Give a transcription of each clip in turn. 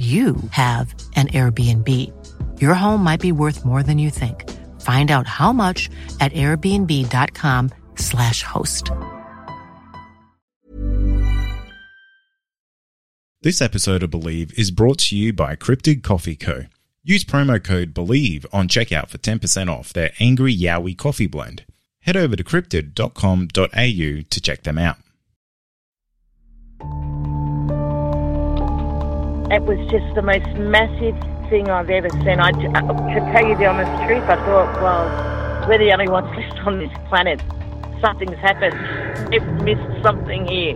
you have an Airbnb. Your home might be worth more than you think. Find out how much at airbnb.com/slash host. This episode of Believe is brought to you by Cryptid Coffee Co. Use promo code BELIEVE on checkout for 10% off their Angry Yowie coffee blend. Head over to cryptid.com.au to check them out. It was just the most massive thing I've ever seen. I, uh, to tell you the honest truth, I thought, well, we're the only ones left on this planet. Something's happened. We've missed something here.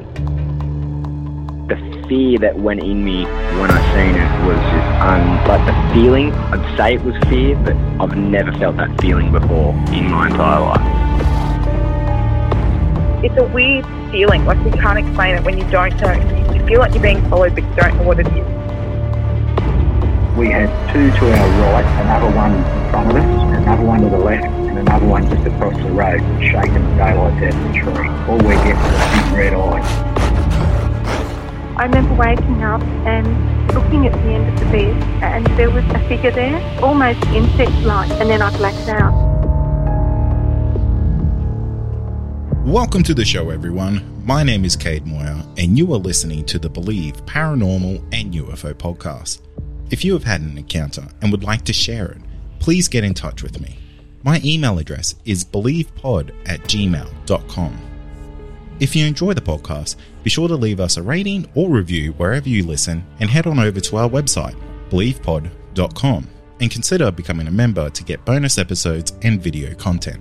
The fear that went in me when I seen it was just un, like the feeling. I'd say it was fear, but I've never felt that feeling before in my entire life. It's a weird feeling, like you can't explain it when you don't know. You feel like you're being followed, but you don't know what it is. We had two to our right, another one in front of us, another one to the left, and another one just across the road, shaking the daylights out of the tree. All we get was a big red eye. I remember waking up and looking at the end of the bed, and there was a figure there, almost insect-like, and then I blacked out. Welcome to the show, everyone. My name is Cade Moyer, and you are listening to the Believe Paranormal and UFO podcast. If you have had an encounter and would like to share it, please get in touch with me. My email address is believepod at gmail.com. If you enjoy the podcast, be sure to leave us a rating or review wherever you listen and head on over to our website, believepod.com, and consider becoming a member to get bonus episodes and video content.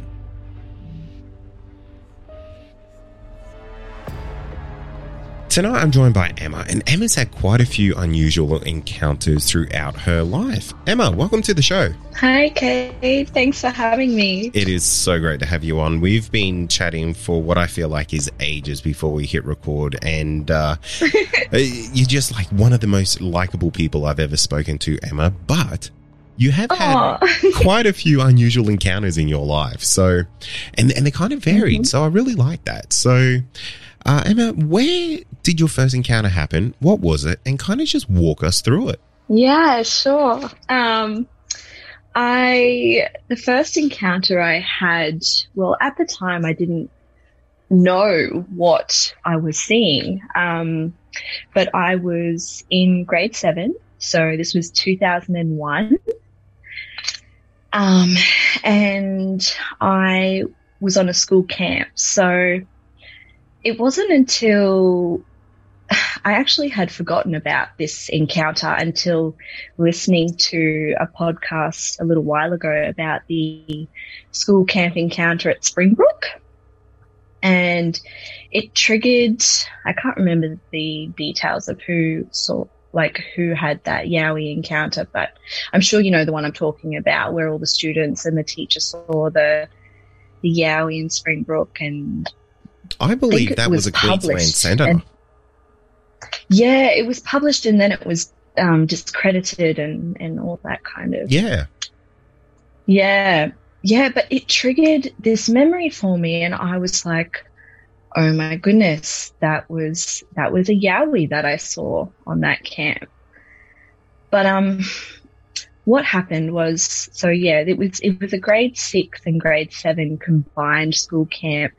Tonight I'm joined by Emma, and Emma's had quite a few unusual encounters throughout her life. Emma, welcome to the show. Hi, Kate. Thanks for having me. It is so great to have you on. We've been chatting for what I feel like is ages before we hit record, and uh, you're just like one of the most likable people I've ever spoken to, Emma. But you have had quite a few unusual encounters in your life, so and and they're kind of varied. Mm-hmm. So I really like that. So. Uh, Emma, where did your first encounter happen? What was it? And kind of just walk us through it. Yeah, sure. Um, I the first encounter I had, well, at the time I didn't know what I was seeing, um, but I was in grade seven, so this was two thousand and one, um, and I was on a school camp, so it wasn't until I actually had forgotten about this encounter until listening to a podcast a little while ago about the school camp encounter at Springbrook. And it triggered, I can't remember the details of who saw, like who had that Yowie encounter, but I'm sure you know the one I'm talking about where all the students and the teacher saw the, the Yowie in Springbrook and I believe I that was, was, a Queensland Centre. And, yeah, it was published and then it was um, discredited and, and all that kind of. Yeah. Yeah. Yeah, but it triggered this memory for me and I was like, oh my goodness, that was that was a Yowie that I saw on that camp. But um what happened was so yeah it was it was a grade six and grade seven combined school camp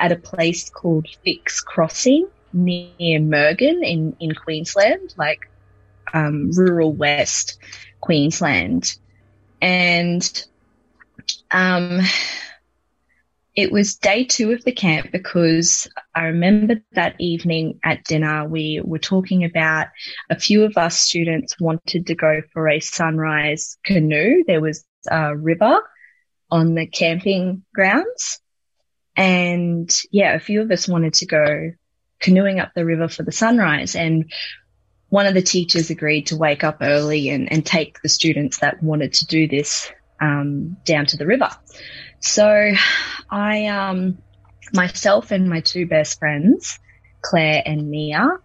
at a place called Fix Crossing near Murgon in in Queensland like um, rural west Queensland and um it was day two of the camp because I remember that evening at dinner, we were talking about a few of us students wanted to go for a sunrise canoe. There was a river on the camping grounds. And yeah, a few of us wanted to go canoeing up the river for the sunrise. And one of the teachers agreed to wake up early and, and take the students that wanted to do this um, down to the river. So I, um, myself and my two best friends, Claire and Mia,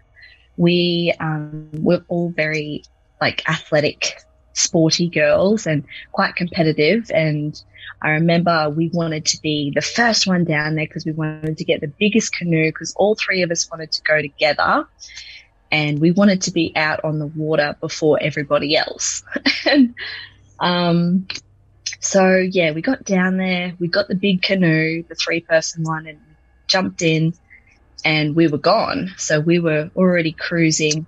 we um, were all very like athletic, sporty girls and quite competitive. And I remember we wanted to be the first one down there because we wanted to get the biggest canoe because all three of us wanted to go together and we wanted to be out on the water before everybody else. and, um, so yeah, we got down there, we got the big canoe, the three person one and jumped in and we were gone. So we were already cruising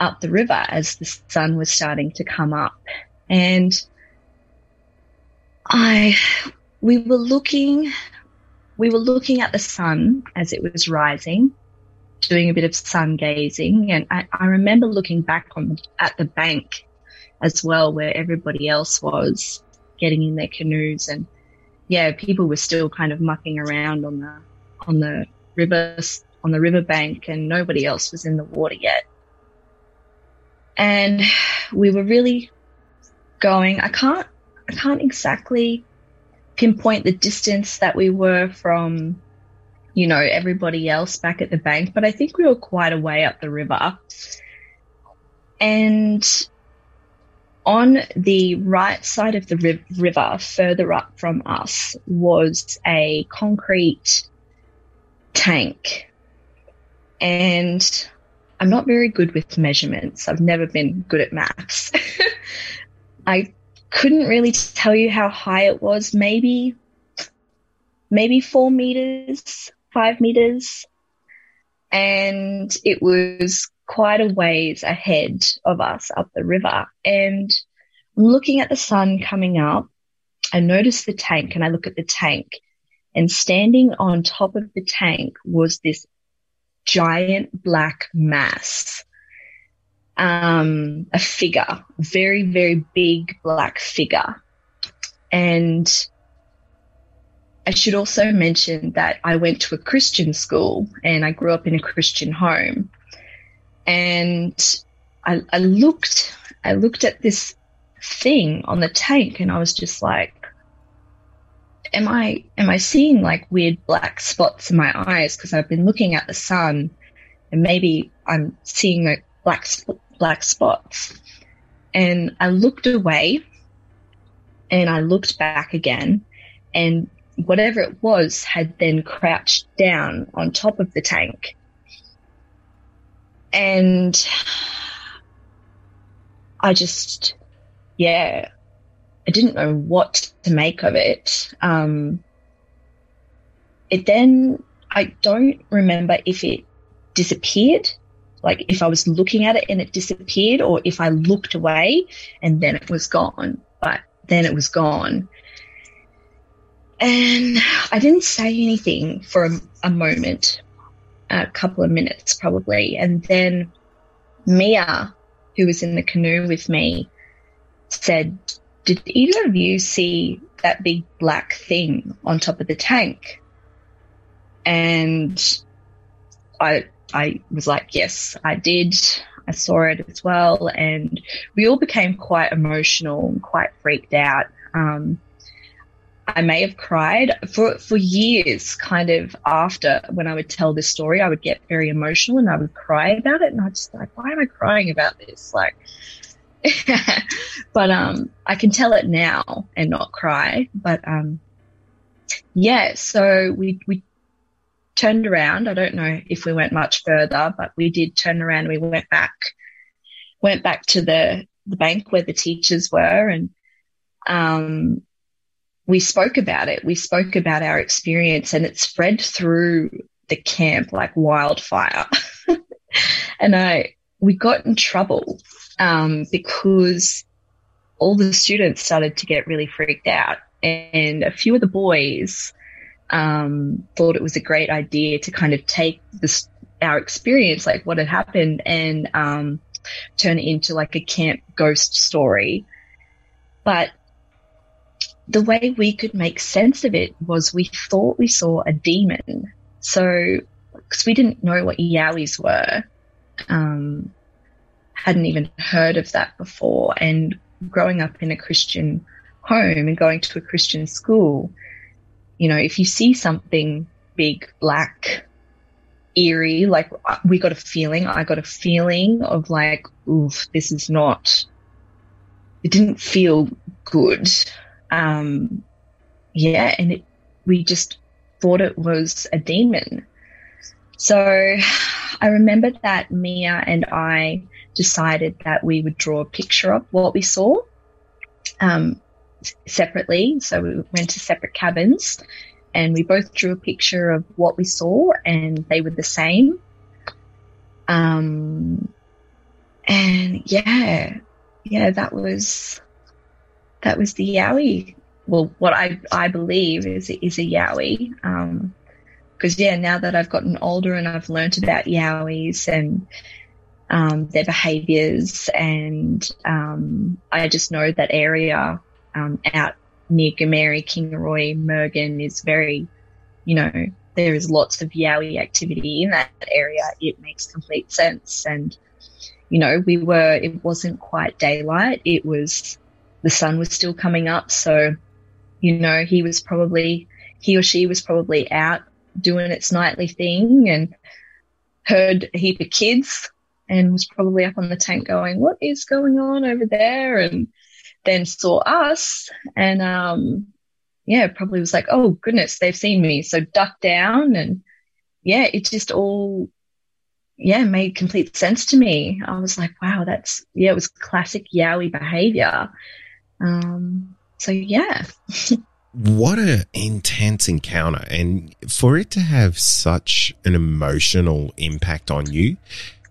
up the river as the sun was starting to come up. And I, we were looking, we were looking at the sun as it was rising, doing a bit of sun gazing. And I, I remember looking back on at the bank as well, where everybody else was getting in their canoes. And yeah, people were still kind of mucking around on the, on the river, on the riverbank and nobody else was in the water yet. And we were really going, I can't I can't exactly pinpoint the distance that we were from, you know, everybody else back at the bank, but I think we were quite a way up the river. And on the right side of the river, further up from us, was a concrete tank. And I'm not very good with measurements. I've never been good at maths. I couldn't really tell you how high it was. Maybe, maybe four meters, five meters. And it was quite a ways ahead of us up the river. And looking at the sun coming up. I noticed the tank and I look at the tank and standing on top of the tank was this giant black mass um, a figure, very, very big black figure. And I should also mention that I went to a Christian school and I grew up in a Christian home. And I, I looked, I looked at this thing on the tank and I was just like, am I, am I seeing like weird black spots in my eyes? Cause I've been looking at the sun and maybe I'm seeing like black sp- black spots. And I looked away and I looked back again and whatever it was had then crouched down on top of the tank. And I just, yeah, I didn't know what to make of it. Um, it then, I don't remember if it disappeared like if I was looking at it and it disappeared, or if I looked away and then it was gone, but then it was gone. And I didn't say anything for a, a moment, a couple of minutes probably. And then Mia, who was in the canoe with me, said, Did either of you see that big black thing on top of the tank? And I I was like, yes, I did. I saw it as well. And we all became quite emotional and quite freaked out. Um, I may have cried for, for years, kind of after when I would tell this story, I would get very emotional and I would cry about it. And I just like, why am I crying about this? Like, but, um, I can tell it now and not cry. But, um, yeah, so we, we turned around. I don't know if we went much further, but we did turn around. We went back, went back to the, the bank where the teachers were and, um, we spoke about it. We spoke about our experience and it spread through the camp like wildfire. and I, we got in trouble, um, because all the students started to get really freaked out and a few of the boys, um, thought it was a great idea to kind of take this our experience, like what had happened, and um, turn it into like a camp ghost story. But the way we could make sense of it was we thought we saw a demon. So, because we didn't know what Yowies were, um, hadn't even heard of that before. And growing up in a Christian home and going to a Christian school, you know, if you see something big, black, eerie, like we got a feeling, I got a feeling of like, oof, this is not, it didn't feel good. Um, yeah, and it, we just thought it was a demon. So I remember that Mia and I decided that we would draw a picture of what we saw um, separately. So we went to separate cabins and we both drew a picture of what we saw and they were the same. Um, and yeah, yeah, that was, that was the Yowie. Well, what I, I believe is, is a Yowie. Um, because yeah, now that I've gotten older and I've learned about Yowies and um, their behaviours, and um, I just know that area um, out near Goomeri, Kingaroy, Murgon is very, you know, there is lots of Yowie activity in that area. It makes complete sense, and you know, we were. It wasn't quite daylight. It was the sun was still coming up, so you know, he was probably he or she was probably out doing its nightly thing and heard a heap of kids and was probably up on the tank going, What is going on over there? And then saw us and um yeah, probably was like, Oh goodness, they've seen me. So ducked down and yeah, it just all yeah, made complete sense to me. I was like, wow, that's yeah, it was classic Yowie behavior. Um so yeah. what an intense encounter and for it to have such an emotional impact on you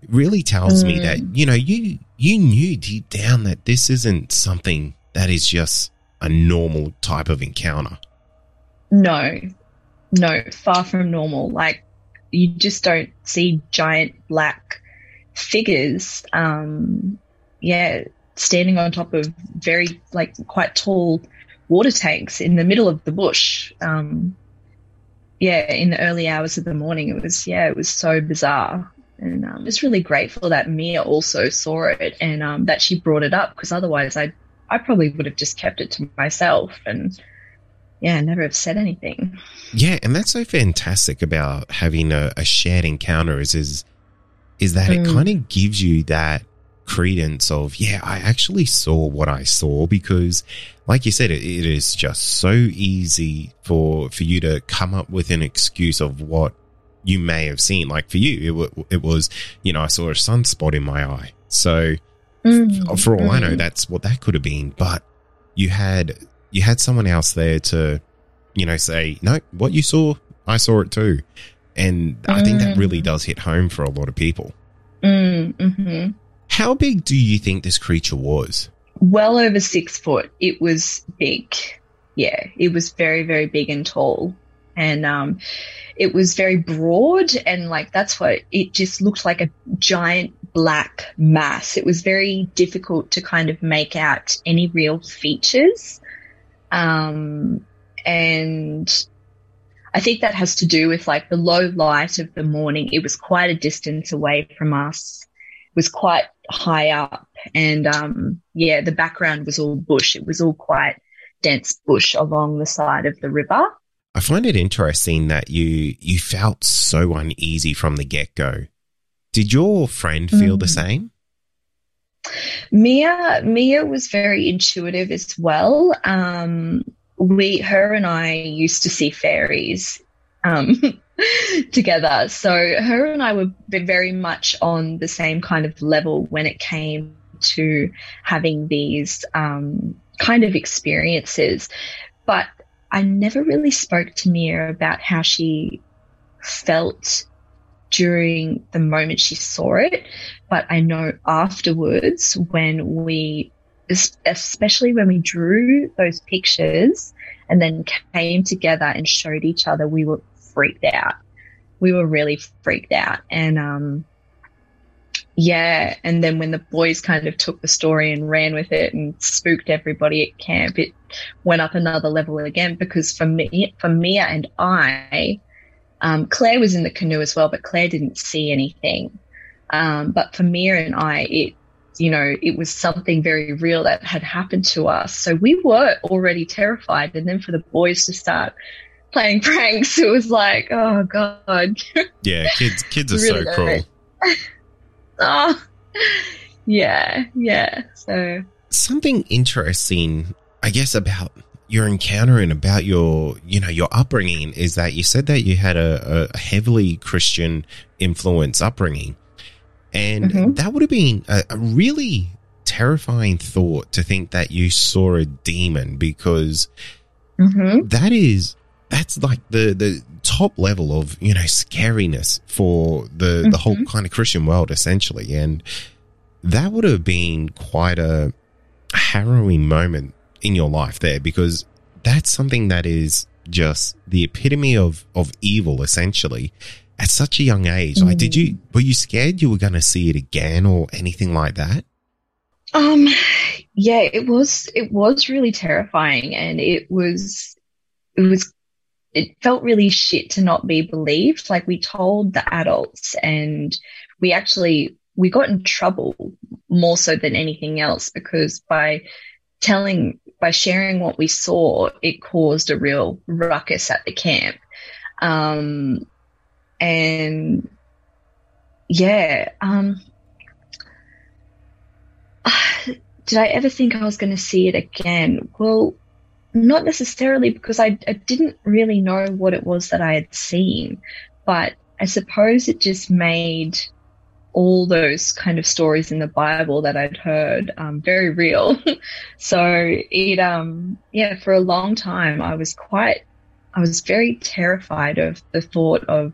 really tells mm. me that you know you you knew deep down that this isn't something that is just a normal type of encounter no no far from normal like you just don't see giant black figures um yeah standing on top of very like quite tall water tanks in the middle of the bush. Um, yeah, in the early hours of the morning, it was yeah, it was so bizarre, and um, just really grateful that Mia also saw it and um, that she brought it up because otherwise, I I probably would have just kept it to myself and yeah, never have said anything. Yeah, and that's so fantastic about having a, a shared encounter is is is that mm. it kind of gives you that credence of yeah, I actually saw what I saw because like you said, it, it is just so easy for for you to come up with an excuse of what you may have seen. Like for you, it, it was, you know, I saw a sunspot in my eye. So mm, for all mm. I know, mm. that's what that could have been. But you had you had someone else there to, you know, say, no, what you saw, I saw it too. And mm. I think that really mm. does hit home for a lot of people. Mm, mm-hmm. How big do you think this creature was? well over six foot. It was big. Yeah, it was very, very big and tall. And um, it was very broad, and like that's what it just looked like a giant black mass. It was very difficult to kind of make out any real features. Um, and I think that has to do with like the low light of the morning. It was quite a distance away from us. It was quite high up and um, yeah, the background was all bush. It was all quite dense bush along the side of the river. I find it interesting that you you felt so uneasy from the get go. Did your friend feel mm. the same? Mia Mia was very intuitive as well. Um, we her and I used to see fairies um, together. So her and I were very much on the same kind of level when it came to having these um, kind of experiences. But I never really spoke to Mia about how she felt during the moment she saw it. But I know afterwards when we, especially when we drew those pictures and then came together and showed each other, we were freaked out. We were really freaked out. And, um, yeah. And then when the boys kind of took the story and ran with it and spooked everybody at camp, it went up another level again because for me, for Mia and I, um, Claire was in the canoe as well, but Claire didn't see anything. Um, but for Mia and I, it, you know, it was something very real that had happened to us. So we were already terrified. And then for the boys to start playing pranks, it was like, oh God. Yeah, kids kids are really so cruel. oh, yeah, yeah. So something interesting, I guess, about your encounter and about your, you know, your upbringing is that you said that you had a, a heavily Christian influence upbringing. And mm-hmm. that would have been a, a, really terrifying thought to think that you saw a demon because mm-hmm. that is that's like the the top level of you know scariness for the mm-hmm. the whole mm-hmm. kind of Christian world essentially, and that would have been quite a harrowing moment in your life there because that's something that is just the epitome of of evil essentially at such a young age. Mm. Like, did you mm. were you scared you were going to see it again or anything like that? Um, yeah, it was it was really terrifying, and it was it was it felt really shit to not be believed. Like we told the adults, and we actually we got in trouble more so than anything else because by telling by sharing what we saw, it caused a real ruckus at the camp. Um, and yeah, um, did I ever think I was going to see it again? Well, not necessarily because I, I didn't really know what it was that I had seen, but I suppose it just made all those kind of stories in the Bible that I'd heard um, very real. so it, um, yeah, for a long time I was quite, I was very terrified of the thought of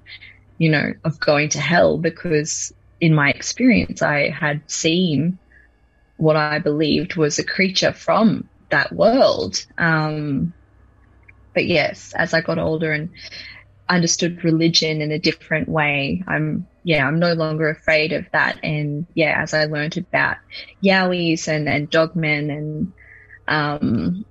you know, of going to hell because in my experience, I had seen what I believed was a creature from that world. Um, but yes, as I got older and understood religion in a different way, I'm, yeah, I'm no longer afraid of that. And yeah, as I learned about Yowies and, and dogmen and, um,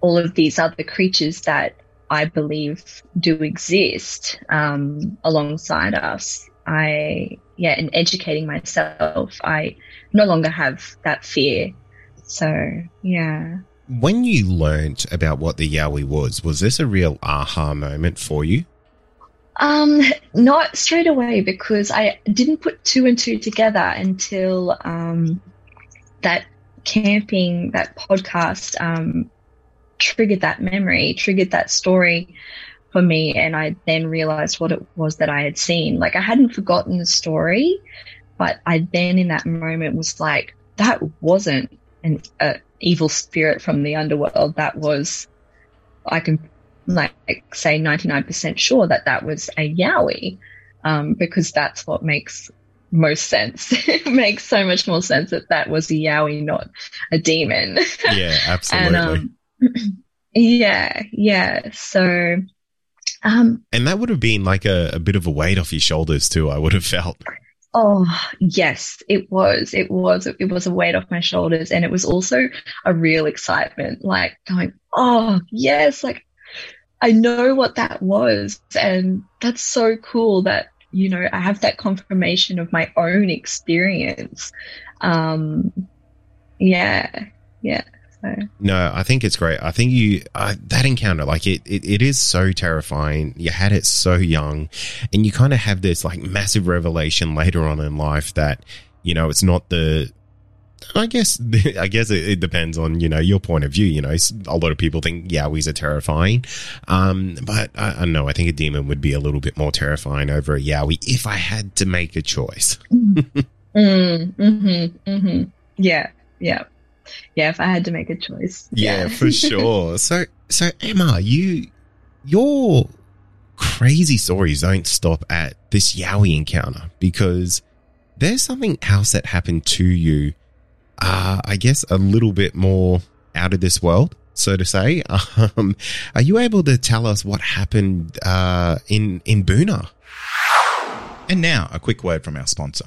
all of these other creatures that I believe do exist um, alongside us. I, yeah, in educating myself, I no longer have that fear. So, yeah. When you learned about what the Yowie was, was this a real aha moment for you? Um, not straight away because I didn't put two and two together until um, that camping, that podcast um, triggered that memory, triggered that story for me. And I then realized what it was that I had seen. Like I hadn't forgotten the story, but I then in that moment was like, that wasn't an uh, evil spirit from the underworld. That was, I can like say 99% sure that that was a Yowie. Um, because that's what makes most sense. it makes so much more sense that that was a Yowie, not a demon. Yeah, absolutely. and, um, yeah, yeah. So, um, and that would have been like a, a bit of a weight off your shoulders too. I would have felt. Oh yes, it was. It was. It was a weight off my shoulders, and it was also a real excitement. Like going, oh yes, like I know what that was, and that's so cool that you know I have that confirmation of my own experience. Um, yeah, yeah. No, I think it's great. I think you uh, that encounter, like it, it, it is so terrifying. You had it so young, and you kind of have this like massive revelation later on in life that you know it's not the. I guess I guess it, it depends on you know your point of view. You know, a lot of people think yowies are terrifying, um, but I, I don't know. I think a demon would be a little bit more terrifying over a yowie if I had to make a choice. mm, mm-hmm, mm-hmm. Yeah, yeah yeah, if I had to make a choice. Yeah, yeah. for sure. So, so Emma, you, your crazy stories don't stop at this Yowie encounter because there's something else that happened to you. Uh, I guess a little bit more out of this world, so to say. Um, are you able to tell us what happened uh, in in Boonah? And now, a quick word from our sponsor.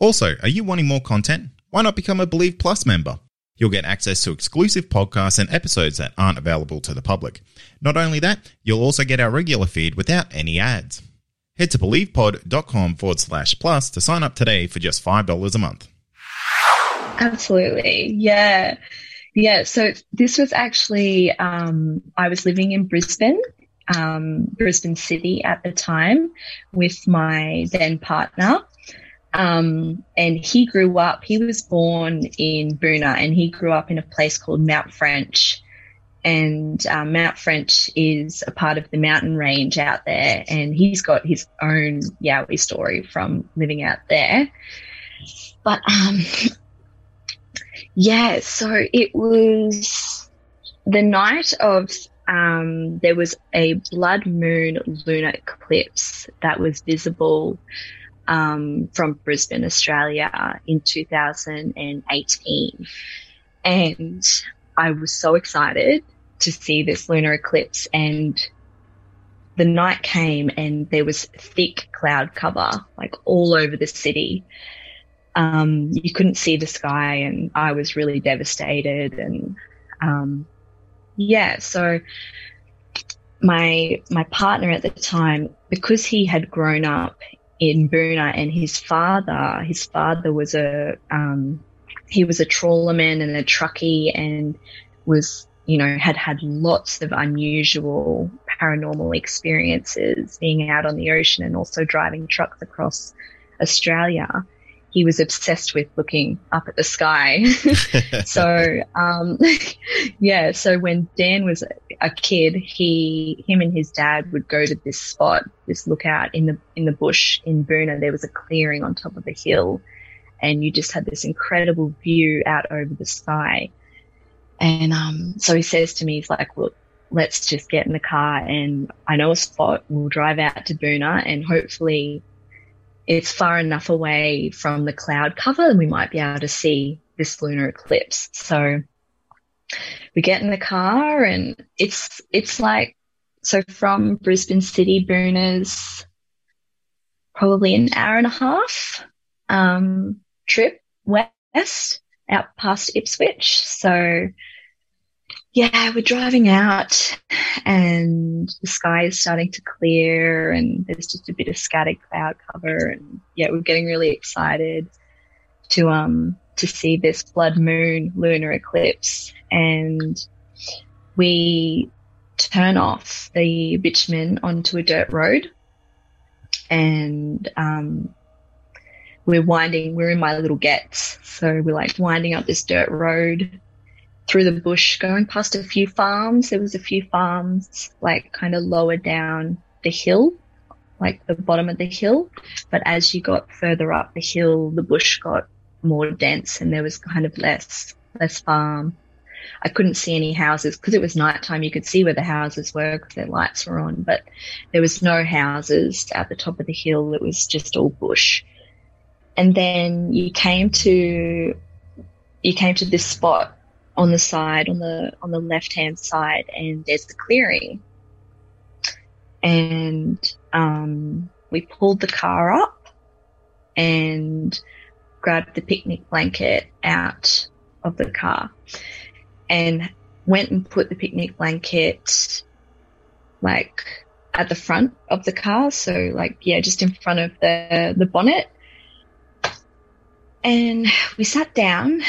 Also, are you wanting more content? Why not become a Believe Plus member? You'll get access to exclusive podcasts and episodes that aren't available to the public. Not only that, you'll also get our regular feed without any ads. Head to believepod.com forward slash plus to sign up today for just $5 a month. Absolutely. Yeah. Yeah. So this was actually, um, I was living in Brisbane, um, Brisbane City at the time with my then partner. Um, and he grew up, he was born in Boonah and he grew up in a place called Mount French. And um, Mount French is a part of the mountain range out there. And he's got his own Yowie story from living out there. But um, yeah, so it was the night of um, there was a blood moon lunar eclipse that was visible um, from Brisbane, Australia in 2018. And I was so excited to see this lunar eclipse and the night came and there was thick cloud cover like all over the city. Um, you couldn't see the sky and I was really devastated and um, yeah, so my my partner at the time, because he had grown up in Boonah, and his father, his father was a um, he was a trawlerman and a truckie, and was you know had had lots of unusual paranormal experiences being out on the ocean and also driving trucks across Australia he was obsessed with looking up at the sky. so, um, yeah. So when Dan was a kid, he, him and his dad would go to this spot, this lookout in the, in the bush in Boonah. There was a clearing on top of a hill and you just had this incredible view out over the sky. And, um, so he says to me, he's like, look, let's just get in the car and I know a spot. We'll drive out to Boonah and hopefully it's far enough away from the cloud cover and we might be able to see this lunar eclipse. So we get in the car and it's it's like so from Brisbane City, Boonah's probably an hour and a half um, trip west out past Ipswich. So yeah, we're driving out and the sky is starting to clear and there's just a bit of scattered cloud cover and yeah, we're getting really excited to um to see this blood moon lunar eclipse and we turn off the bitumen onto a dirt road and um we're winding we're in my little Getz. So we're like winding up this dirt road through the bush, going past a few farms. There was a few farms like kind of lower down the hill, like the bottom of the hill. But as you got further up the hill, the bush got more dense and there was kind of less, less farm. I couldn't see any houses because it was nighttime. You could see where the houses were because their lights were on, but there was no houses at the top of the hill. It was just all bush. And then you came to, you came to this spot on the side, on the on the left hand side, and there's the clearing. And um, we pulled the car up and grabbed the picnic blanket out of the car and went and put the picnic blanket like at the front of the car. So like, yeah, just in front of the, the bonnet. And we sat down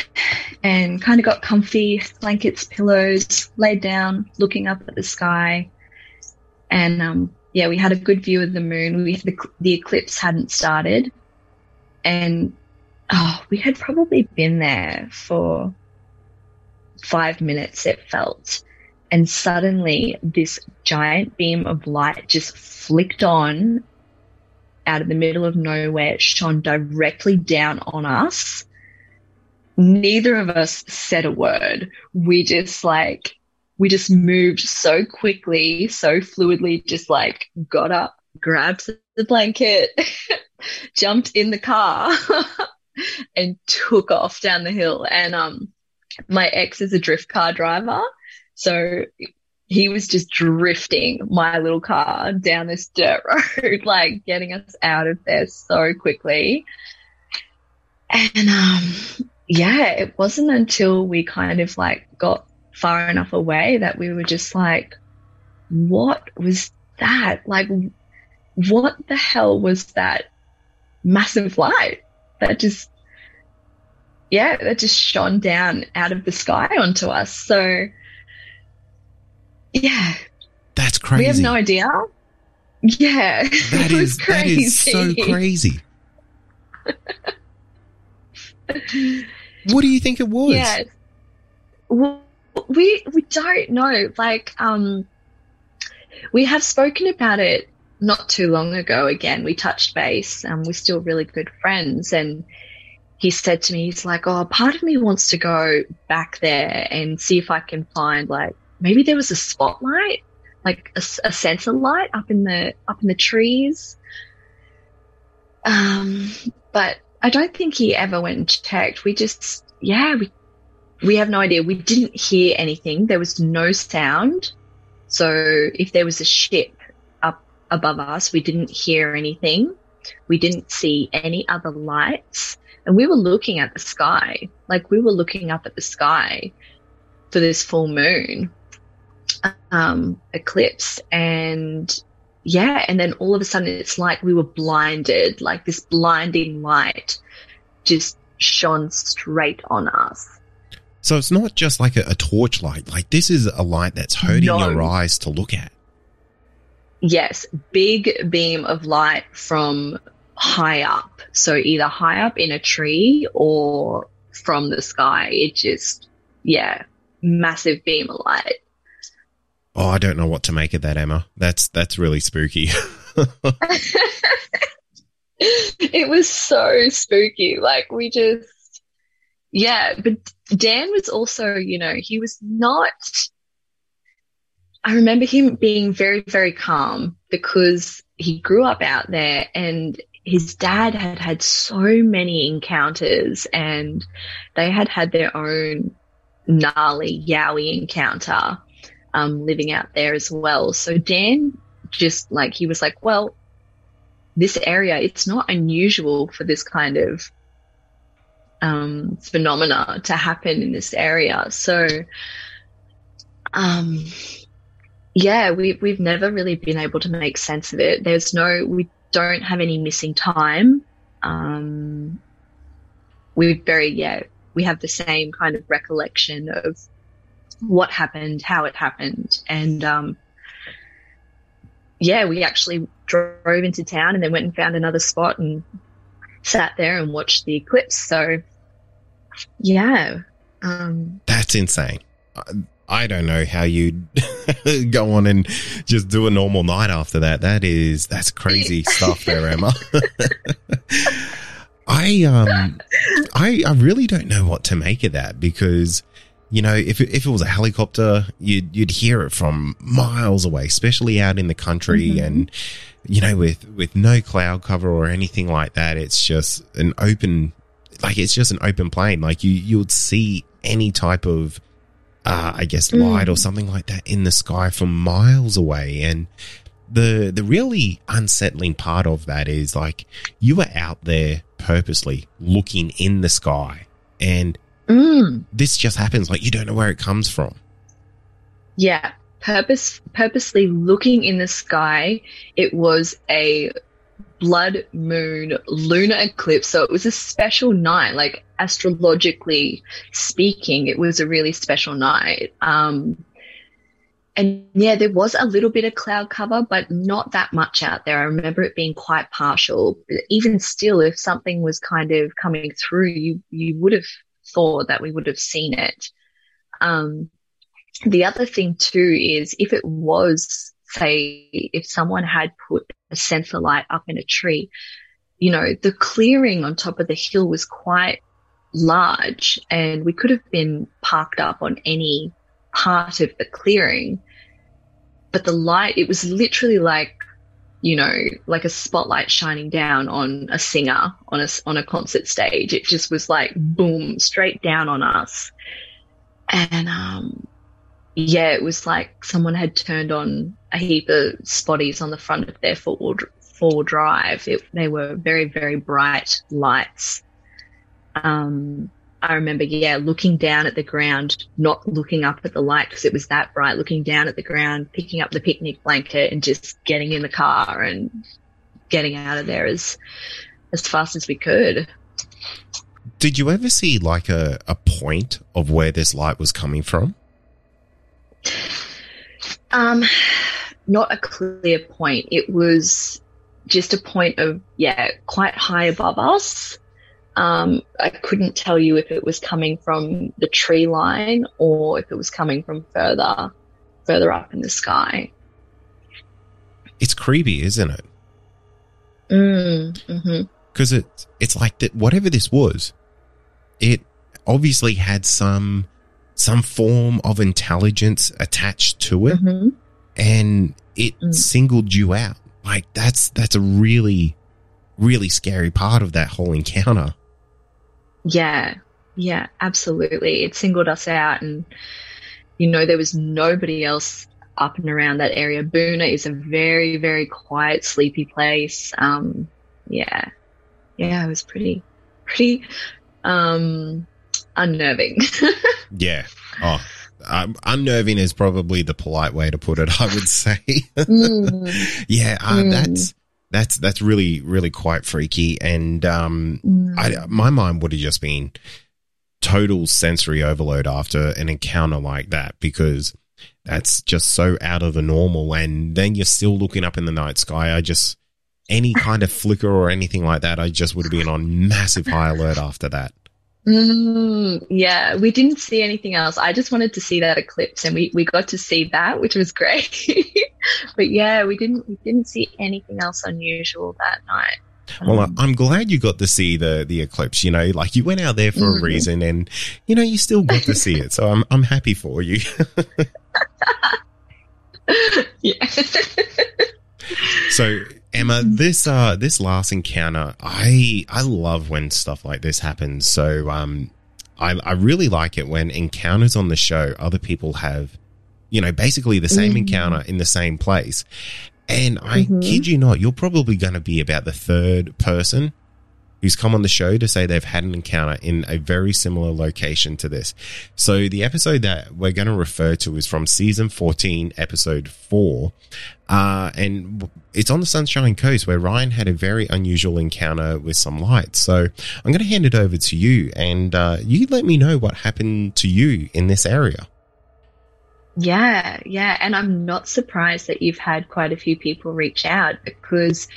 and kind of got comfy, blankets, pillows, laid down, looking up at the sky. And um, yeah, we had a good view of the moon. We the, the eclipse hadn't started, and oh, we had probably been there for five minutes. It felt, and suddenly this giant beam of light just flicked on out of the middle of nowhere, shone directly down on us neither of us said a word. We just like we just moved so quickly, so fluidly, just like got up, grabbed the blanket, jumped in the car and took off down the hill. And um, my ex is a drift car driver. So he was just drifting my little car down this dirt road, like getting us out of there so quickly. And um, yeah, it wasn't until we kind of like got far enough away that we were just like, what was that? Like, what the hell was that massive light that just, yeah, that just shone down out of the sky onto us? So, yeah. That's crazy. We have no idea. Yeah. That is that is so crazy. what do you think it was? Yeah. Well, we we don't know. Like, um, we have spoken about it not too long ago. Again, we touched base, and we're still really good friends. And he said to me, he's like, "Oh, part of me wants to go back there and see if I can find like maybe there was a spotlight, like a, a sensor light up in the up in the trees." Um, but I don't think he ever went and checked. We just, yeah, we we have no idea. We didn't hear anything. There was no sound. So if there was a ship up above us, we didn't hear anything. We didn't see any other lights. And we were looking at the sky, like we were looking up at the sky for this full moon um, eclipse. And yeah, and then all of a sudden it's like we were blinded, like this blinding light just shone straight on us. So it's not just like a, a torchlight. Like this is a light that's hurting no. your eyes to look at. Yes, big beam of light from high up. So either high up in a tree or from the sky. It just, yeah, massive beam of light. Oh, I don't know what to make of that, Emma. That's that's really spooky. it was so spooky. Like we just yeah, but Dan was also, you know, he was not. I remember him being very, very calm because he grew up out there and his dad had had so many encounters and they had had their own gnarly yowie encounter um, living out there as well. So Dan just like, he was like, well, this area, it's not unusual for this kind of um, phenomena to happen in this area. So, um, yeah, we, we've never really been able to make sense of it. There's no, we don't have any missing time. Um, we very, yeah, we have the same kind of recollection of what happened, how it happened. And, um, yeah, we actually drove into town and then went and found another spot and sat there and watched the eclipse. So, yeah. Um, That's insane. I don't know how you go on and just do a normal night after that. That is that's crazy stuff there, Emma. I um I I really don't know what to make of that because you know if it, if it was a helicopter you'd you'd hear it from miles away, especially out in the country mm-hmm. and you know with with no cloud cover or anything like that. It's just an open like it's just an open plain. Like you, you would see any type of, uh, I guess light mm. or something like that in the sky from miles away. And the, the really unsettling part of that is like you were out there purposely looking in the sky and mm. this just happens. Like you don't know where it comes from. Yeah. Purpose, purposely looking in the sky. It was a blood moon lunar eclipse. So it was a special night, like astrologically speaking, it was a really special night. Um, and yeah, there was a little bit of cloud cover, but not that much out there. I remember it being quite partial. Even still, if something was kind of coming through, you you would have thought that we would have seen it. Um, the other thing too is if it was say if someone had put a sensor light up in a tree, you know, the clearing on top of the hill was quite large and we could have been parked up on any part of the clearing, but the light, it was literally like, you know, like a spotlight shining down on a singer on a, on a concert stage. It just was like boom, straight down on us. And, um, yeah, it was like someone had turned on a heap of spotties on the front of their four four drive. It, they were very, very bright lights. Um, I remember, yeah, looking down at the ground, not looking up at the light because it was that bright, looking down at the ground, picking up the picnic blanket and just getting in the car and getting out of there as, as fast as we could. Did you ever see like a, a point of where this light was coming from? Um, not a clear point. It was just a point of, yeah, quite high above us. Um, I couldn't tell you if it was coming from the tree line or if it was coming from further, further up in the sky. It's creepy, isn't it? Mm, mm-hmm. Because it, it's like that. Whatever this was, it obviously had some some form of intelligence attached to it, Mm-hmm. and it Mm. singled you out. Like that's that's a really really scary part of that whole encounter. Yeah, yeah, absolutely. It singled us out, and you know, there was nobody else up and around that area. Boona is a very, very quiet, sleepy place. Um, yeah, yeah, it was pretty, pretty um, unnerving. Yeah. Oh, um, unnerving is probably the polite way to put it. I would say. Mm, yeah, uh, Mm. that's that's that's really really quite freaky, and um, mm. I, my mind would have just been total sensory overload after an encounter like that because that's just so out of the normal. And then you're still looking up in the night sky. I just any kind of flicker or anything like that, I just would have been on massive high alert after that. Mm, yeah, we didn't see anything else. I just wanted to see that eclipse, and we, we got to see that, which was great. but yeah, we didn't we didn't see anything else unusual that night. Well, Um, I'm glad you got to see the the eclipse. You know, like you went out there for a Mhm. reason, and you know you still got to see it. So I'm I'm happy for you. yeah. So Emma, this uh this last encounter, I I love when stuff like this happens. So um I I really like it when encounters on the show other people have you know basically the same Mhm. encounter in the same place. And I Mhm. kid you not, you're probably going to be about the third person who's come on the show to say they've had an encounter in a very similar location to this. So the episode that we're going to refer to is from season 14, episode 4. Uh, and it's on the Sunshine Coast where Ryan had a very unusual encounter with some lights. So I'm going to hand it over to you and uh, you let me know what happened to you in this area. Yeah, yeah. And I'm not surprised that you've had quite a few people reach out because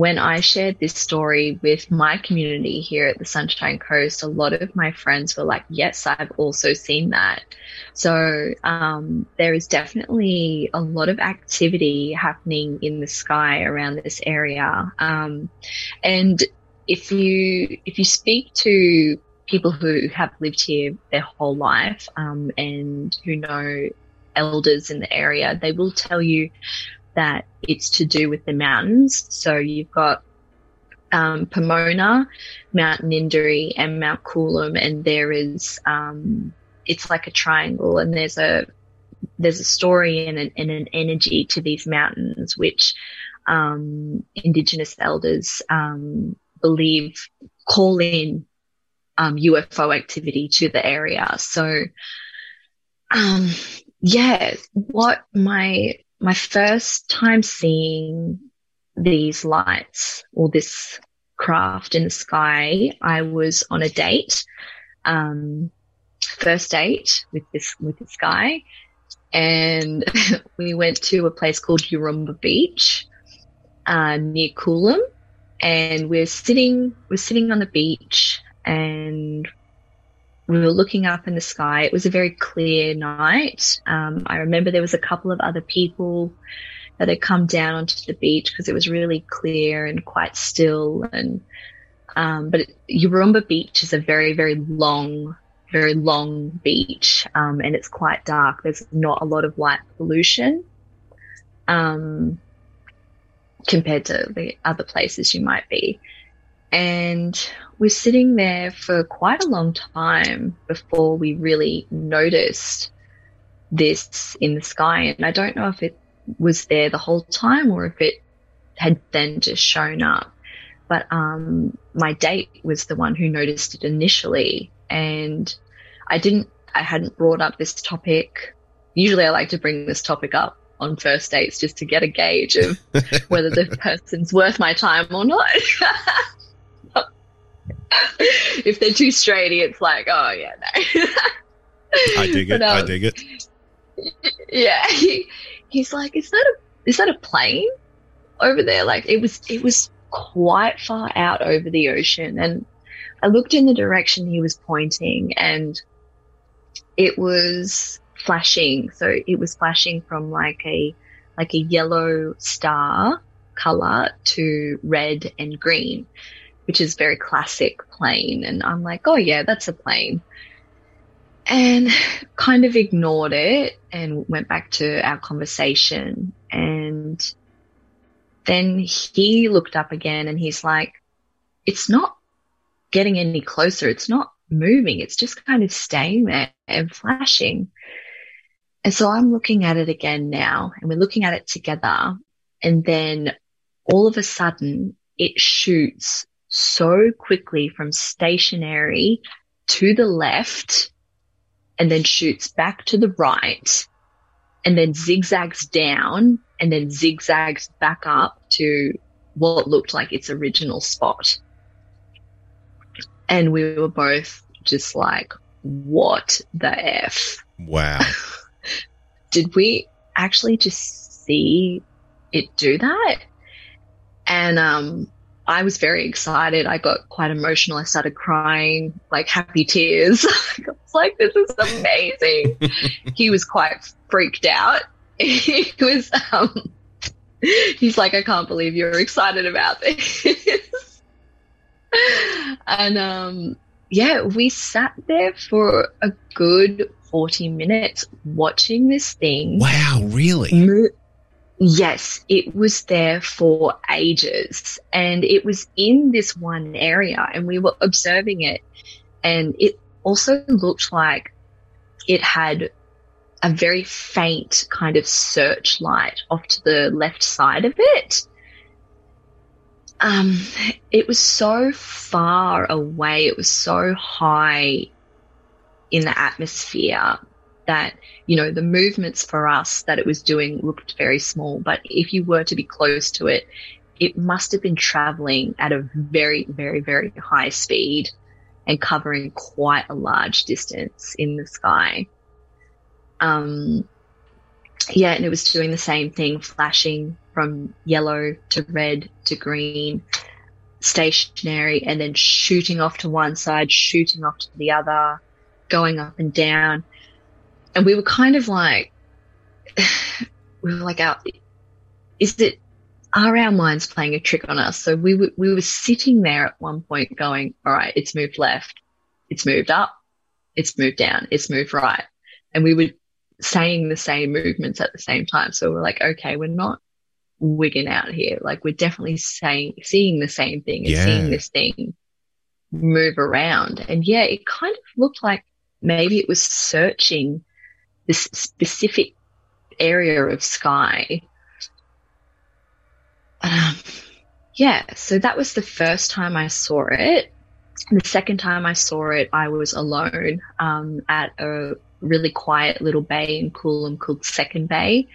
when I shared this story with my community here at the Sunshine Coast, a lot of my friends were like, yes, I've also seen that. So um, there is definitely a lot of activity happening in the sky around this area. Um, and if you if you speak to people who have lived here their whole life um, and who know elders in the area, they will tell you that it's to do with the mountains. So you've got um, Pomona, Mount Ninderry, and Mount Coolum, and there is um, it's like a triangle, and there's a there's a story and an, and an energy to these mountains, which um, Indigenous elders um, believe call in um, UFO activity to the area. So, um, yeah, what my my first time seeing these lights or this craft in the sky, I was on a date, um, first date with this with this guy, and we went to a place called Yaroomba Beach uh, near Coolum, and we're sitting we're sitting on the beach and we were looking up in the sky. It was a very clear night. Um, I remember there was a couple of other people that had come down onto the beach because it was really clear and quite still. And um, but Yaroomba Beach is a very very long very long beach, um, and it's quite dark. There's not a lot of light pollution, um, compared to the other places you might be. And we're sitting there for quite a long time before we really noticed this in the sky. And I don't know if it was there the whole time or if it had then just shown up. But um, my date was the one who noticed it initially. And I didn't, I hadn't brought up this topic. Usually I like to bring this topic up on first dates just to get a gauge of whether the person's worth my time or not. if they're too straighty, it's like, oh yeah, no. I dig it. But, um, I dig it. Yeah, he, he's like, is that a is that a plane over there? Like it was it was quite far out over the ocean, and I looked in the direction he was pointing, and it was flashing. So it was flashing from like a like a yellow star color to red and green which is very classic plane. And I'm like, oh yeah, that's a plane. And kind of ignored it and went back to our conversation. And then he looked up again and he's like, it's not getting any closer. It's not moving. It's just kind of staying there and flashing. And so I'm looking at it again now and we're looking at it together. And then all of a sudden it shoots so quickly from stationary to the left and then shoots back to the right and then zigzags down and then zigzags back up to what looked like its original spot. And we were both just like, what the F? Wow. Did we actually just see it do that? And um, I was very excited. I got quite emotional. I started crying, like happy tears. I was like, this is amazing. he was quite freaked out. he was, um, he's like, I can't believe you're excited about this. and, um, yeah, we sat there for a good 40 minutes watching this thing. Wow, really? Yes, it was there for ages and it was in this one area and we were observing it and it also looked like it had a very faint kind of searchlight off to the left side of it. Um, it was so far away. It was so high in the atmosphere that, you know, the movements for us that it was doing looked very small. But if you were to be close to it, it must have been traveling at a very, very, very high speed and covering quite a large distance in the sky. Um, yeah, and it was doing the same thing, flashing from yellow to red to green, stationary, and then shooting off to one side, shooting off to the other, going up and down and we were kind of like, we were like, out, is it, are our minds playing a trick on us? So we were, we were sitting there at one point going, all right, it's moved left. It's moved up. It's moved down. It's moved right. And we were saying the same movements at the same time. So we're like, okay, we're not wigging out here. Like we're definitely saying, seeing the same thing and yeah. seeing this thing move around. And yeah, it kind of looked like maybe it was searching this specific area of sky. Um, yeah, so that was the first time I saw it. The second time I saw it, I was alone um, at a really quiet little bay in Coolum called Second Bay.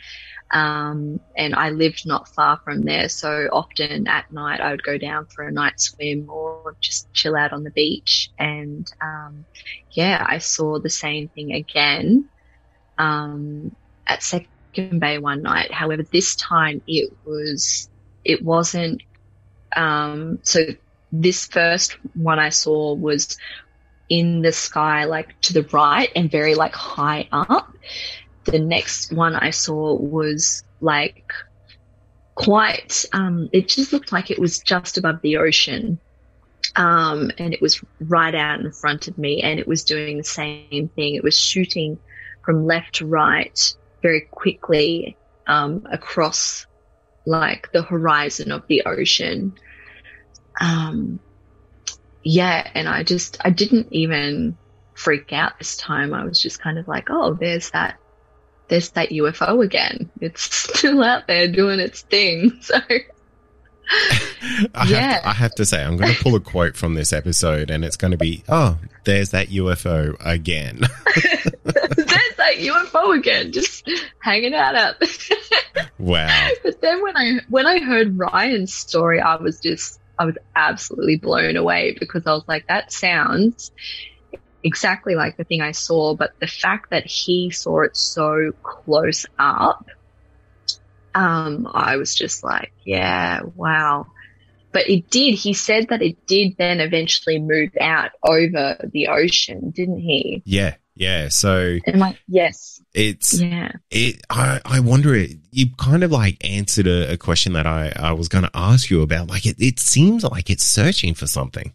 Um, and I lived not far from there. So often at night, I would go down for a night swim or just chill out on the beach. And um, yeah, I saw the same thing again um, at Second Bay one night. However, this time it was it wasn't. Um, so this first one I saw was in the sky, like to the right and very like high up. The next one I saw was like quite. Um, it just looked like it was just above the ocean. Um, and it was right out in front of me and it was doing the same thing. It was shooting from left to right very quickly um, across like the horizon of the ocean. Um, yeah, and I just I didn't even freak out this time. I was just kind of like, oh, there's that there's that UFO again. It's still out there doing its thing. So I, yeah. have to, I have to say, I'm going to pull a quote from this episode, and it's going to be, "Oh, there's that UFO again." That UFO again, just hanging out out. wow! But then when I when I heard Ryan's story, I was just I was absolutely blown away because I was like, "That sounds." Exactly like the thing I saw, but the fact that he saw it so close up um, I was just like, yeah, wow. But it did. He said that it did then eventually move out over the ocean, didn't he? Yeah, yeah. So, like, yes, it's yeah. It. I. I wonder. You kind of like answered a, a question that I I was going to ask you about. Like, it. It seems like it's searching for something.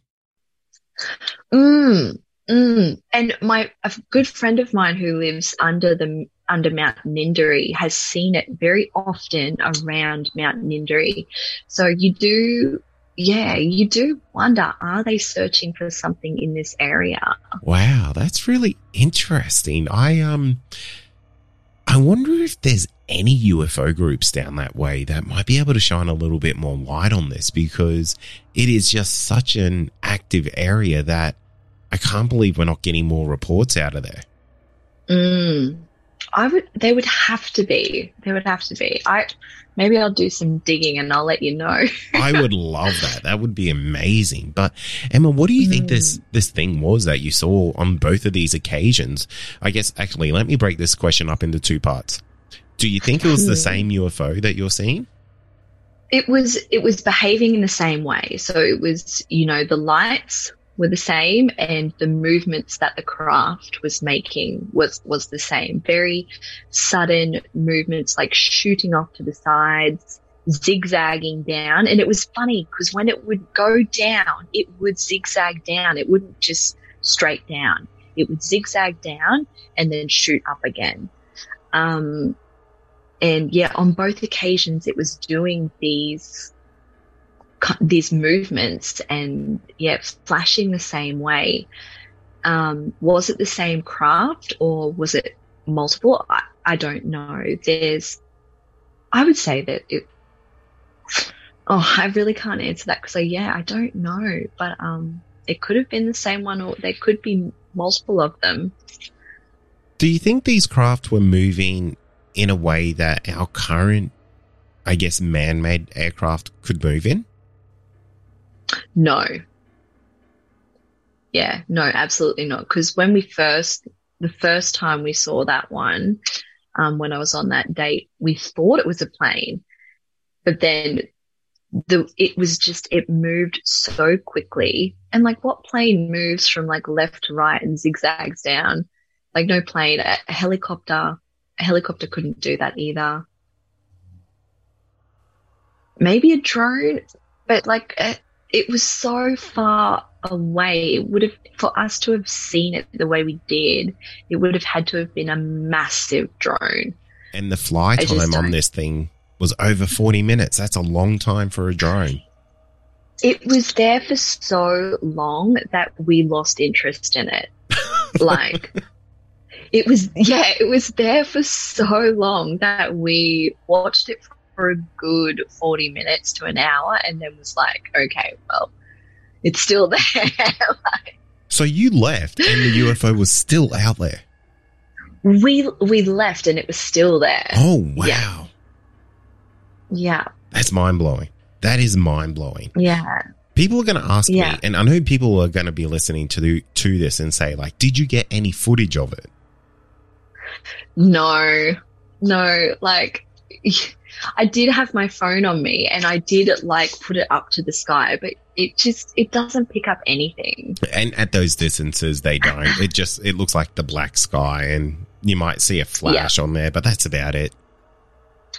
Mm. Mm. And my a good friend of mine who lives under the under Mount Ninderry has seen it very often around Mount Ninderry. So you do, yeah, you do wonder, are they searching for something in this area? Wow, that's really interesting. I, um, I wonder if there's any UFO groups down that way that might be able to shine a little bit more light on this because it is just such an active area that I can't believe we're not getting more reports out of there. Mm, I would. They would have to be. They would have to be. I maybe I'll do some digging and I'll let you know. I would love that. That would be amazing. But Emma, what do you mm. think this hmm. this thing was that you saw on both of these occasions? I guess actually, let me break this question up into two parts. Do you think it was the hmm. same UFO that you're seeing? It was. It was behaving in the same way. So it was, you know, the lights were the same and the movements that the craft was making was was the same. Very sudden movements like shooting off to the sides zigzagging down. And it was funny because when it would go down it would zigzag down. It wouldn't just straight down. It would zigzag down and then shoot up again. Um, and yeah on both occasions it was doing these these movements and yeah, flashing the same way. Um, was it the same craft or was it multiple? I, I don't know. There's, I would say that it, oh, I really can't answer that because yeah, I don't know, but, um, it could have been the same one or there could be multiple of them. Do you think these craft were moving in a way that our current, I guess, man made aircraft could move in? No. Yeah, no, absolutely not. Because when we first, the first time we saw that one, um, when I was on that date, we thought it was a plane, but then the it was just it moved so quickly. And like, what plane moves from like left to right and zigzags down? Like, no plane, a, a helicopter, a helicopter couldn't do that either. Maybe a drone, but like it was so far away. It would have, for us to have seen it the way we did, it would have had to have been a massive drone. And the fly time on this thing was over 40 minutes. That's a long time for a drone. It was there for so long that we lost interest in it. like, it was, yeah, it was there for so long that we watched it for a good 40 minutes to an hour and then was like, okay, well, it's still there. like, so you left and the UFO was still out there? We we left and it was still there. Oh wow. Yeah. yeah. That's mind blowing. That is mind blowing. Yeah. People are going to ask yeah. me, and I know people are going to be listening to the, to this and say, like, did you get any footage of it? No, no. Like, I did have my phone on me and I did like put it up to the sky, but it just it doesn't pick up anything. And at those distances they don't. it just it looks like the black sky and you might see a flash yeah. on there, but that's about it.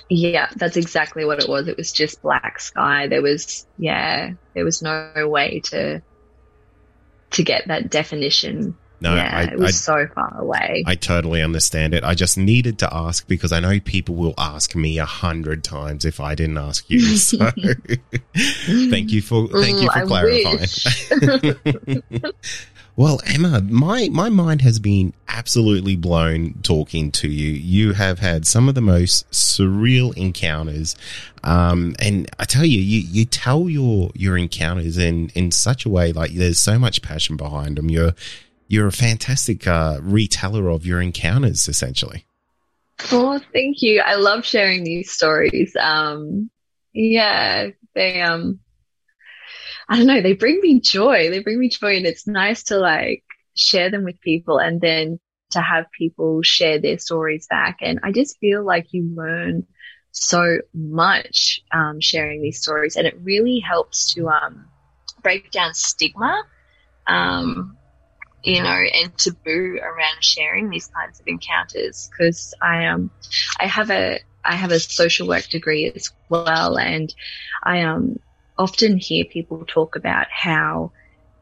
Yeah, that's exactly what it was. It was just black sky. There was yeah, there was no way to to get that definition. No, yeah, I, it was I, so far away. I totally understand it. I just needed to ask because I know people will ask me a hundred times if I didn't ask you. So thank you for thank you for I clarifying. well, Emma, my my mind has been absolutely blown talking to you. You have had some of the most surreal encounters, um, and I tell you, you you tell your your encounters in in such a way like there's so much passion behind them. You're you're a fantastic uh, reteller of your encounters, essentially. Oh, thank you. I love sharing these stories. Um, yeah, they um, I don't know, they bring me joy. They bring me joy, and it's nice to like share them with people, and then to have people share their stories back. And I just feel like you learn so much um, sharing these stories, and it really helps to um, break down stigma. Um, you know, and taboo around sharing these kinds of encounters because I um I have a I have a social work degree as well, and I um often hear people talk about how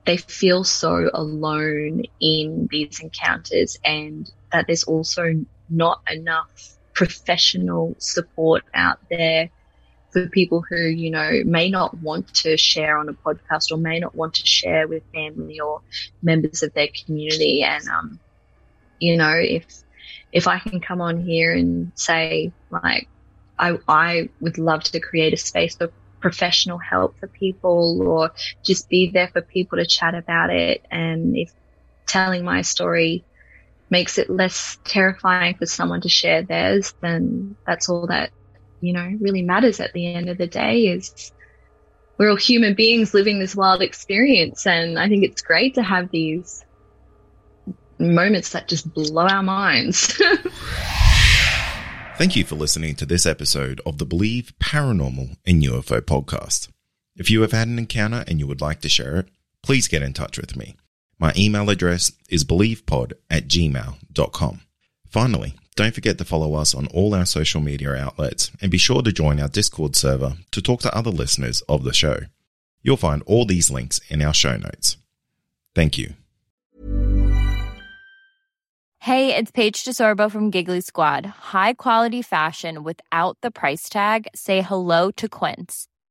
they feel so alone in these encounters, and that there's also not enough professional support out there for people who, you know, may not want to share on a podcast or may not want to share with family or members of their community. And, um, you know, if, if I can come on here and say, like, I, I would love to create a space for professional help for people or just be there for people to chat about it. And if telling my story makes it less terrifying for someone to share theirs, then that's all that you know, really matters at the end of the day is we're all human beings living this wild experience. And I think it's great to have these moments that just blow our minds. Thank you for listening to this episode of the Believe Paranormal and UFO podcast. If you have had an encounter and you would like to share it, please get in touch with me. My email address is believepod at gmail.com. Finally, don't forget to follow us on all our social media outlets and be sure to join our Discord server to talk to other listeners of the show. You'll find all these links in our show notes. Thank you. Hey, it's Paige DeSorbo from Giggly Squad. High quality fashion without the price tag? Say hello to Quince.